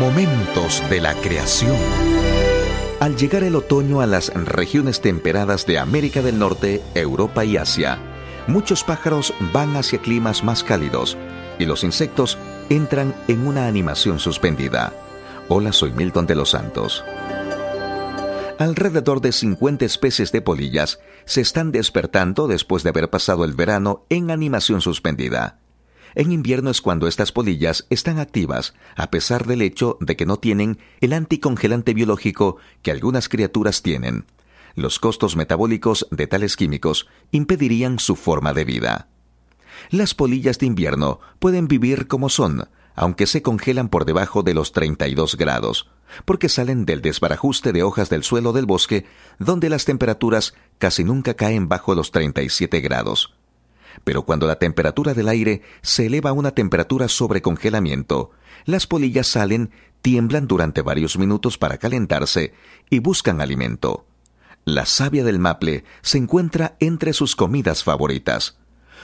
Momentos de la creación. Al llegar el otoño a las regiones temperadas de América del Norte, Europa y Asia, muchos pájaros van hacia climas más cálidos y los insectos entran en una animación suspendida. Hola, soy Milton de los Santos. Alrededor de 50 especies de polillas se están despertando después de haber pasado el verano en animación suspendida. En invierno es cuando estas polillas están activas, a pesar del hecho de que no tienen el anticongelante biológico que algunas criaturas tienen. Los costos metabólicos de tales químicos impedirían su forma de vida. Las polillas de invierno pueden vivir como son, aunque se congelan por debajo de los 32 grados, porque salen del desbarajuste de hojas del suelo del bosque, donde las temperaturas casi nunca caen bajo los 37 grados. Pero cuando la temperatura del aire se eleva a una temperatura sobre congelamiento, las polillas salen, tiemblan durante varios minutos para calentarse y buscan alimento. La savia del maple se encuentra entre sus comidas favoritas.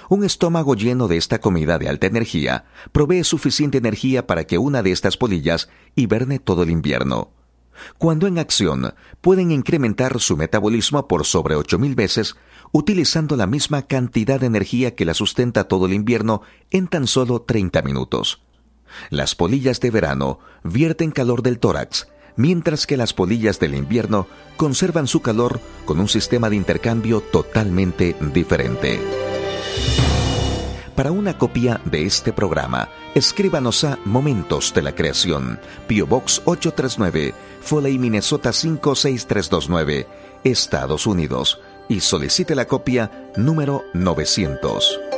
Un estómago lleno de esta comida de alta energía provee suficiente energía para que una de estas polillas hiberne todo el invierno. Cuando en acción, pueden incrementar su metabolismo por sobre 8.000 veces, utilizando la misma cantidad de energía que la sustenta todo el invierno en tan solo 30 minutos. Las polillas de verano vierten calor del tórax, mientras que las polillas del invierno conservan su calor con un sistema de intercambio totalmente diferente. Para una copia de este programa, escríbanos a Momentos de la Creación, Pio Box 839, Foley, Minnesota 56329, Estados Unidos, y solicite la copia número 900.